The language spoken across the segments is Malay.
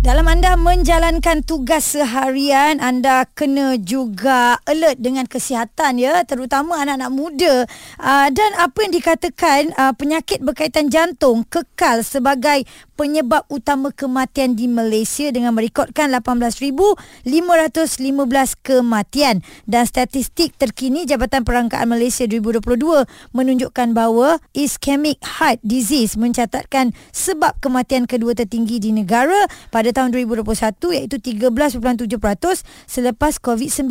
Dalam anda menjalankan tugas seharian, anda kena juga alert dengan kesihatan ya, terutama anak-anak muda. Uh, dan apa yang dikatakan uh, penyakit berkaitan jantung kekal sebagai penyebab utama kematian di Malaysia dengan merekodkan 18,515 kematian. Dan statistik terkini Jabatan Perangkaan Malaysia 2022 menunjukkan bahawa ischemic heart disease mencatatkan sebab kematian kedua tertinggi di negara pada pada tahun 2021 iaitu 13.7% selepas COVID-19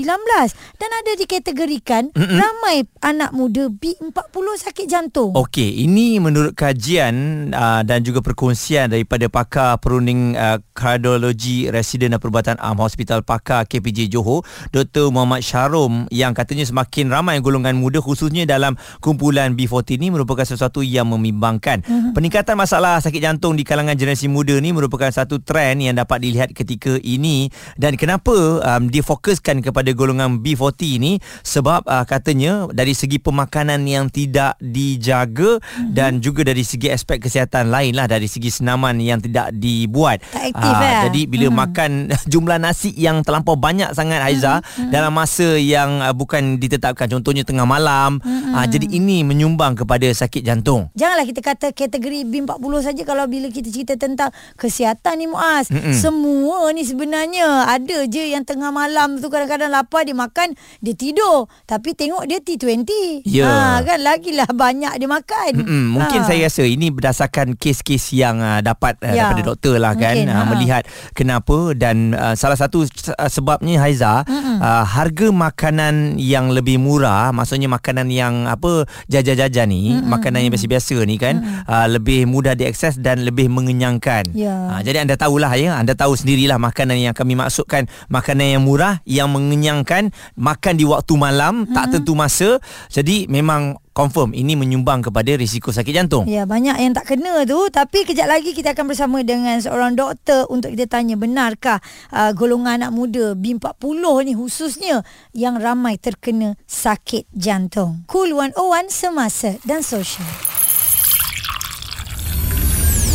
dan ada dikategorikan Mm-mm. ramai anak muda B40 sakit jantung. Okey, ini menurut kajian uh, dan juga perkongsian daripada pakar perunding uh, kardiologi residen dan perubatan am Hospital Pakar KPJ Johor, Dr. Muhammad Syarom yang katanya semakin ramai golongan muda khususnya dalam kumpulan B40 ini merupakan sesuatu yang membimbangkan. Mm-hmm. Peningkatan masalah sakit jantung di kalangan generasi muda ni merupakan satu trend yang dapat dilihat ketika ini dan kenapa um, difokuskan kepada golongan B40 ini sebab uh, katanya dari segi pemakanan yang tidak dijaga mm-hmm. dan juga dari segi aspek kesihatan lain lah dari segi senaman yang tidak dibuat tak aktif uh, eh? jadi bila mm-hmm. makan jumlah nasi yang terlampau banyak sangat Haiza mm-hmm. dalam masa yang uh, bukan ditetapkan contohnya tengah malam mm-hmm. uh, jadi ini menyumbang kepada sakit jantung janganlah kita kata kategori B40 saja kalau bila kita cerita tentang kesihatan ni Muaz Mm-mm. Semua ni sebenarnya ada je yang tengah malam tu kadang-kadang lapar dia makan dia tidur tapi tengok dia T20. Yeah. Ha kan lagilah banyak dia makan. Mm-mm. Mungkin ha. saya rasa ini berdasarkan kes-kes yang uh, dapat uh, ya. daripada doktor lah kan Mungkin, uh, ha. melihat kenapa dan uh, salah satu uh, sebabnya Haiza uh, harga makanan yang lebih murah maksudnya makanan yang apa jajan-jajan ni Mm-mm. makanan yang biasa-biasa ni kan uh, lebih mudah diakses dan lebih mengenyangkan. Ya. Uh, jadi anda tahulah ya anda tahu sendirilah makanan yang kami maksudkan makanan yang murah yang mengenyangkan makan di waktu malam hmm. tak tentu masa jadi memang confirm ini menyumbang kepada risiko sakit jantung. Ya, banyak yang tak kena tu tapi kejap lagi kita akan bersama dengan seorang doktor untuk kita tanya benarkah uh, golongan anak muda B40 ni khususnya yang ramai terkena sakit jantung. Cool 101 semasa dan sosial.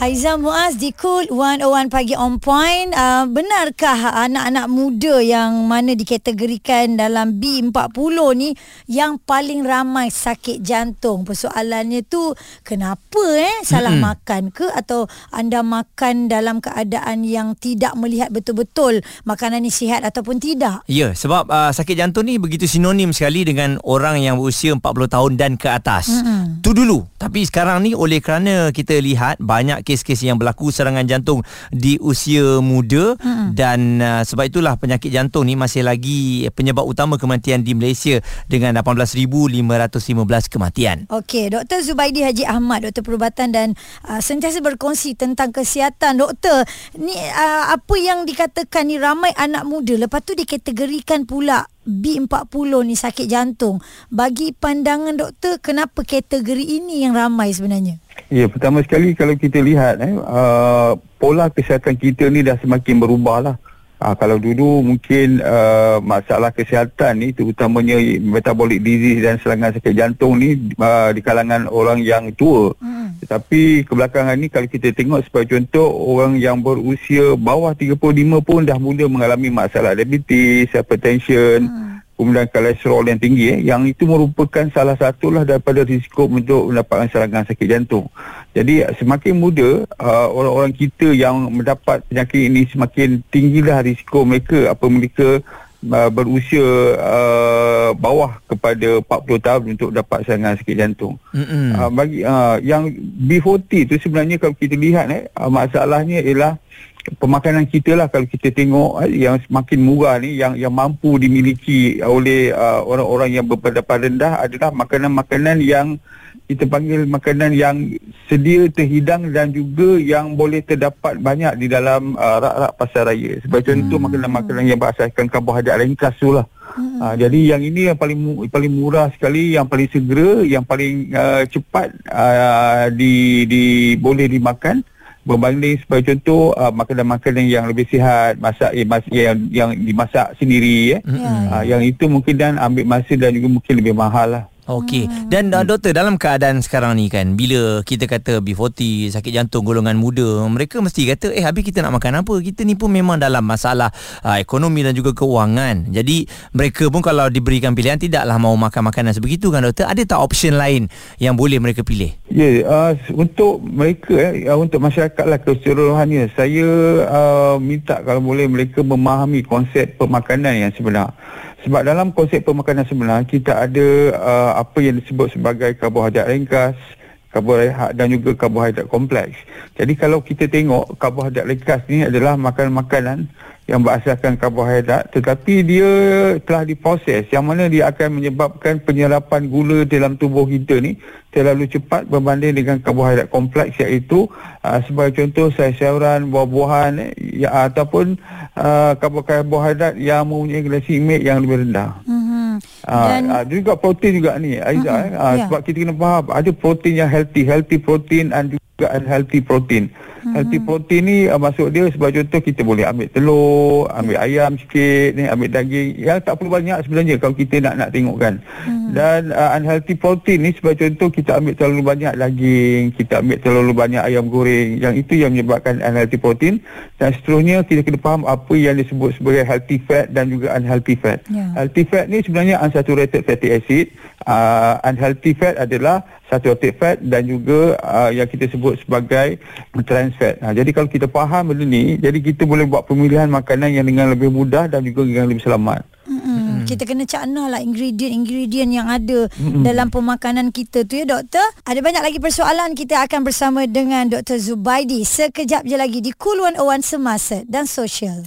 Haiza Muaz di Cool 101 Pagi On Point. Uh, Benarkah anak-anak muda yang mana dikategorikan dalam B40 ni Yang paling ramai sakit jantung? Persoalannya tu kenapa eh Salah mm-hmm. makan ke? Atau anda makan dalam keadaan yang tidak melihat betul-betul Makanan ni sihat ataupun tidak? Ya sebab uh, sakit jantung ni begitu sinonim sekali dengan orang yang berusia 40 tahun dan ke atas. Mm-hmm. Tu dulu. Tapi sekarang ni oleh kerana kita lihat banyak kes-kes yang berlaku serangan jantung di usia muda hmm. dan uh, sebab itulah penyakit jantung ni masih lagi penyebab utama kematian di Malaysia dengan 18,515 kematian. Okey, Dr. Zubaidi Haji Ahmad, Doktor Perubatan dan uh, sentiasa berkongsi tentang kesihatan. Doktor, ni uh, apa yang dikatakan ni ramai anak muda lepas tu dikategorikan pula B40 ni sakit jantung. Bagi pandangan doktor, kenapa kategori ini yang ramai sebenarnya? Ya, pertama sekali kalau kita lihat eh, uh, pola kesihatan kita ni dah semakin berubah lah. Uh, kalau dulu mungkin uh, masalah kesihatan ni terutamanya metabolic disease dan serangan sakit jantung ni uh, di kalangan orang yang tua. Hmm. Tetapi kebelakangan ni kalau kita tengok sebagai contoh orang yang berusia bawah 35 pun dah mula mengalami masalah diabetes, hypertension. Hmm kemudian kolesterol yang tinggi eh, yang itu merupakan salah satulah daripada risiko untuk mendapatkan serangan sakit jantung. Jadi semakin muda uh, orang-orang kita yang mendapat penyakit ini semakin tinggilah risiko mereka apa mereka uh, berusia uh, bawah kepada 40 tahun untuk dapat serangan sakit jantung. Uh, bagi uh, yang B40 itu sebenarnya kalau kita lihat eh uh, masalahnya ialah pemakanan kita lah kalau kita tengok eh, yang semakin murah ni yang yang mampu dimiliki oleh uh, orang-orang yang berpendapatan rendah adalah makanan-makanan yang kita panggil makanan yang sedia terhidang dan juga yang boleh terdapat banyak di dalam uh, rak-rak pasar raya. Sebagai contoh hmm. makanan-makanan yang berasaskan karbohidrat ringkas tu lah. Hmm. Uh, jadi yang ini yang paling paling murah sekali, yang paling segera, yang paling uh, cepat uh, di di boleh dimakan berbanding sebagai contoh uh, makanan-makanan yang lebih sihat, masak eh, mas, yang yang dimasak sendiri eh. Ya, Uh, yang itu mungkin dan ambil masa dan juga mungkin lebih mahal lah. Okey. Dan uh, doktor dalam keadaan sekarang ni kan bila kita kata B40 sakit jantung golongan muda, mereka mesti kata eh habis kita nak makan apa? Kita ni pun memang dalam masalah uh, ekonomi dan juga keuangan. Jadi mereka pun kalau diberikan pilihan tidaklah mau makan makanan sebegitu kan doktor? Ada tak option lain yang boleh mereka pilih? Ya, yeah, uh, untuk mereka eh, uh, untuk masyarakat lah keseluruhannya, saya uh, minta kalau boleh mereka memahami konsep pemakanan yang sebenar. Sebab dalam konsep pemakanan sebenar kita ada uh, apa yang disebut sebagai karbohidrat ringkas, karbohidrat dan juga karbohidrat kompleks. Jadi kalau kita tengok karbohidrat ringkas ni adalah makanan-makanan yang berasaskan karbohidrat tetapi dia telah diproses yang mana dia akan menyebabkan penyerapan gula dalam tubuh kita ni terlalu cepat berbanding dengan karbohidrat kompleks iaitu uh, sebagai contoh sayur-sayuran, buah-buahan eh, ya, ataupun uh, karbohidrat yang mempunyai glisemik yang lebih rendah. Mhm. Dan uh, juga protein juga ni Aiza Mhm, eh. uh, ya. sebab kita kena faham ada protein yang healthy, healthy protein dan juga unhealthy protein. Mhm. Healthy protein ni uh, maksud dia sebagai contoh kita boleh ambil telur, ambil ayam sikit ni, ambil daging. Yang tak perlu banyak sebenarnya kalau kita nak nak tengok kan. Mhm. Dan uh, unhealthy protein ni sebagai contoh kita ambil terlalu banyak daging, kita ambil terlalu banyak ayam goreng. Yang itu yang menyebabkan unhealthy protein dan seterusnya kita kena faham apa yang disebut sebagai healthy fat dan juga unhealthy fat. Ya. Healthy fat ni sebenarnya unsaturated fatty acid. Uh, unhealthy fat adalah saturated fat dan juga uh, yang kita sebut sebagai trans fat. Nah, jadi kalau kita faham benda ni, jadi kita boleh buat pemilihan makanan yang dengan lebih mudah dan juga yang lebih selamat. Mm-mm. Kita kena cakna lah ingredient-ingredient yang ada dalam pemakanan kita tu ya doktor. Ada banyak lagi persoalan kita akan bersama dengan Dr. Zubaidi sekejap je lagi di Cool 101 Semasa dan Sosial.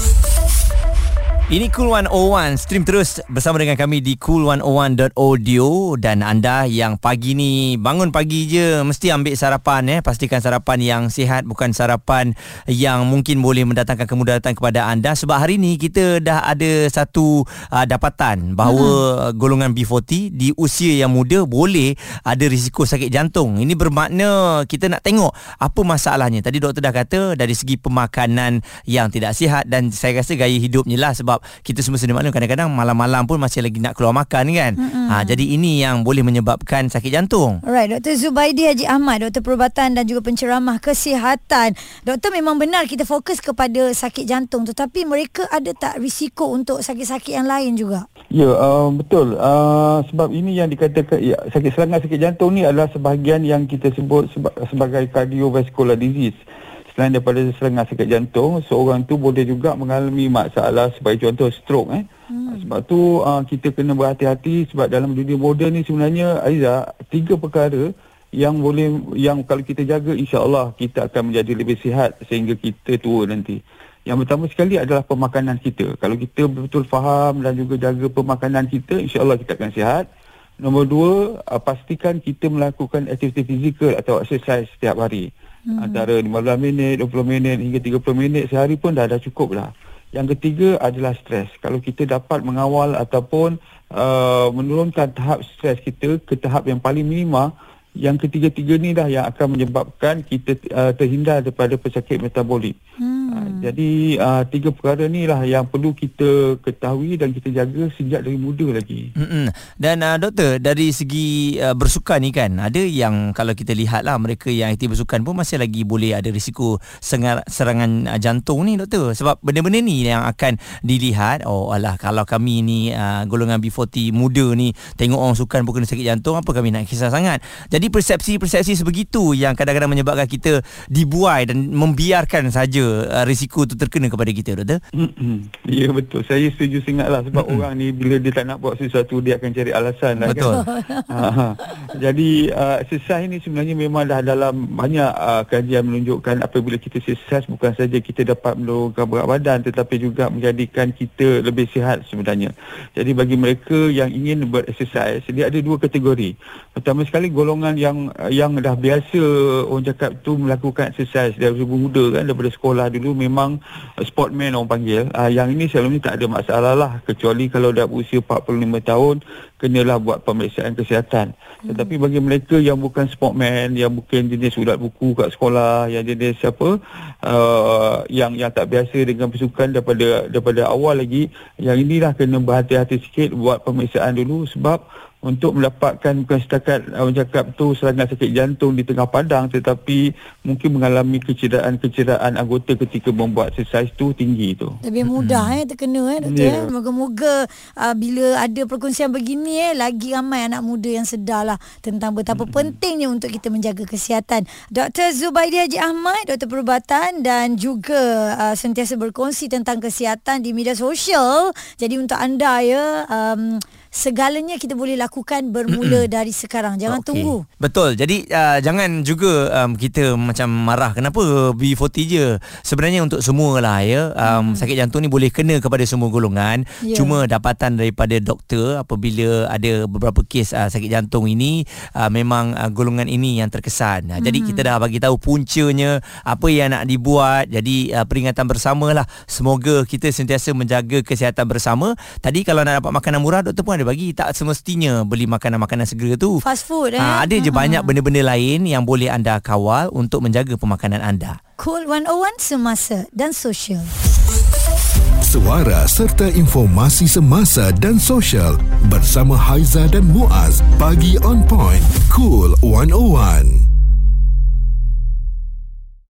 Ini Cool 101 Stream terus bersama dengan kami di cool101.audio Dan anda yang pagi ni bangun pagi je Mesti ambil sarapan eh. Pastikan sarapan yang sihat Bukan sarapan yang mungkin boleh mendatangkan kemudaratan kepada anda. Sebab hari ni kita dah ada satu uh, dapatan Bahawa hmm. golongan B40 di usia yang muda Boleh ada risiko sakit jantung. Ini bermakna kita nak tengok apa masalahnya. Tadi doktor dah kata dari segi pemakanan yang tidak sihat Dan saya rasa gaya hidupnya lah Sebab kita semua sedia maklum kadang-kadang malam-malam pun masih lagi nak keluar makan kan. Mm-hmm. Ha jadi ini yang boleh menyebabkan sakit jantung. Alright, Dr. Zubaidi Haji Ahmad, Doktor Perubatan dan juga penceramah kesihatan. Doktor memang benar kita fokus kepada sakit jantung tetapi mereka ada tak risiko untuk sakit-sakit yang lain juga? Ya, uh, betul. Uh, sebab ini yang dikatakan ya, sakit serangan sakit jantung ni adalah sebahagian yang kita sebut seba, sebagai cardiovascular disease. Selain daripada serangan sakit jantung, seorang tu boleh juga mengalami masalah sebagai contoh stroke eh. Hmm. Sebab tu uh, kita kena berhati-hati sebab dalam dunia moden ni sebenarnya Aiza tiga perkara yang boleh yang kalau kita jaga insya-Allah kita akan menjadi lebih sihat sehingga kita tua nanti. Yang pertama sekali adalah pemakanan kita. Kalau kita betul faham dan juga jaga pemakanan kita, insya-Allah kita akan sihat. Nombor dua, uh, pastikan kita melakukan aktiviti fizikal atau exercise setiap hari. Hmm. Antara 15 minit, 20 minit hingga 30 minit sehari pun dah dah cukup lah. Yang ketiga adalah stres. Kalau kita dapat mengawal ataupun uh, menurunkan tahap stres kita ke tahap yang paling minima, yang ketiga-tiga ni dah yang akan menyebabkan kita uh, terhindar daripada pesakit metabolik. Hmm. Uh, jadi uh, tiga perkara ni lah yang perlu kita ketahui dan kita jaga sejak dari muda lagi. Mm-mm. Dan uh, doktor dari segi uh, bersukan ni kan ada yang kalau kita lihat lah mereka yang aktif bersukan pun masih lagi boleh ada risiko sengar, serangan uh, jantung ni doktor sebab benda-benda ni yang akan dilihat oh alah kalau kami ni uh, golongan B40 muda ni tengok orang sukan pun kena sakit jantung apa kami nak kisah sangat jadi persepsi-persepsi sebegitu yang kadang-kadang menyebabkan kita dibuai dan membiarkan saja uh, risiko risiko tu terkena kepada kita doktor Mm-mm. Ya betul Saya setuju sangat lah Sebab Mm-mm. orang ni Bila dia tak nak buat sesuatu Dia akan cari alasan lah Betul. kan ha, ha. Jadi uh, Exercise ni sebenarnya Memang dah dalam Banyak uh, kajian menunjukkan Apabila kita exercise Bukan saja kita dapat Menurunkan berat badan Tetapi juga Menjadikan kita Lebih sihat sebenarnya Jadi bagi mereka Yang ingin bereksersis Dia ada dua kategori Pertama sekali Golongan yang Yang dah biasa Orang cakap tu Melakukan exercise Dari muda kan Daripada sekolah dulu Memang uh, Sportman orang panggil. Uh, Yang ini selalu ni tak ada masalah lah. Kecuali kalau dah usia 45 tahun Kenalah buat pemeriksaan kesihatan. Tetapi bagi mereka yang bukan sportman Yang bukan jenis ulat buku kat sekolah Yang jenis apa uh, Yang yang tak biasa dengan bersukan Daripada daripada awal lagi Yang inilah kena berhati-hati sikit Buat pemeriksaan dulu Sebab untuk mendapatkan bukan setakat uh, orang cakap tu serangan sakit jantung di tengah padang tetapi mungkin mengalami kecederaan-kecederaan anggota ketika membuat exercise tu tinggi tu. Lebih mudah eh terkena eh doktor Ya. eh. Moga-moga uh, bila ada perkongsian begini eh lagi ramai anak muda yang sedarlah tentang betapa pentingnya untuk kita menjaga kesihatan. Dr. Zubaidi Haji Ahmad, doktor perubatan dan juga uh, sentiasa berkongsi tentang kesihatan di media sosial. Jadi untuk anda ya um, segalanya kita boleh lakukan bermula dari sekarang. Jangan Okey. tunggu. Betul. Jadi uh, jangan juga um, kita macam marah kenapa B40 je. Sebenarnya untuk semua lah ya. Um, hmm. sakit jantung ni boleh kena kepada semua golongan. Ya. Cuma dapatan daripada doktor apabila ada beberapa kes uh, sakit jantung ini uh, memang uh, golongan ini yang terkesan. Uh, Jadi kita dah bagi tahu puncanya apa yang nak dibuat. Jadi uh, peringatan bersamalah. Semoga kita sentiasa menjaga kesihatan bersama. Tadi kalau nak dapat makanan murah doktor pun ada bagi tak semestinya beli makanan-makanan segera tu. Fast food eh. Ha, ada je Ha-ha. banyak benda-benda lain yang boleh anda kawal untuk menjaga pemakanan anda. Cool 101 semasa dan sosial. Suara serta informasi semasa dan sosial bersama Haiza dan Muaz. Pagi on point. Cool 101.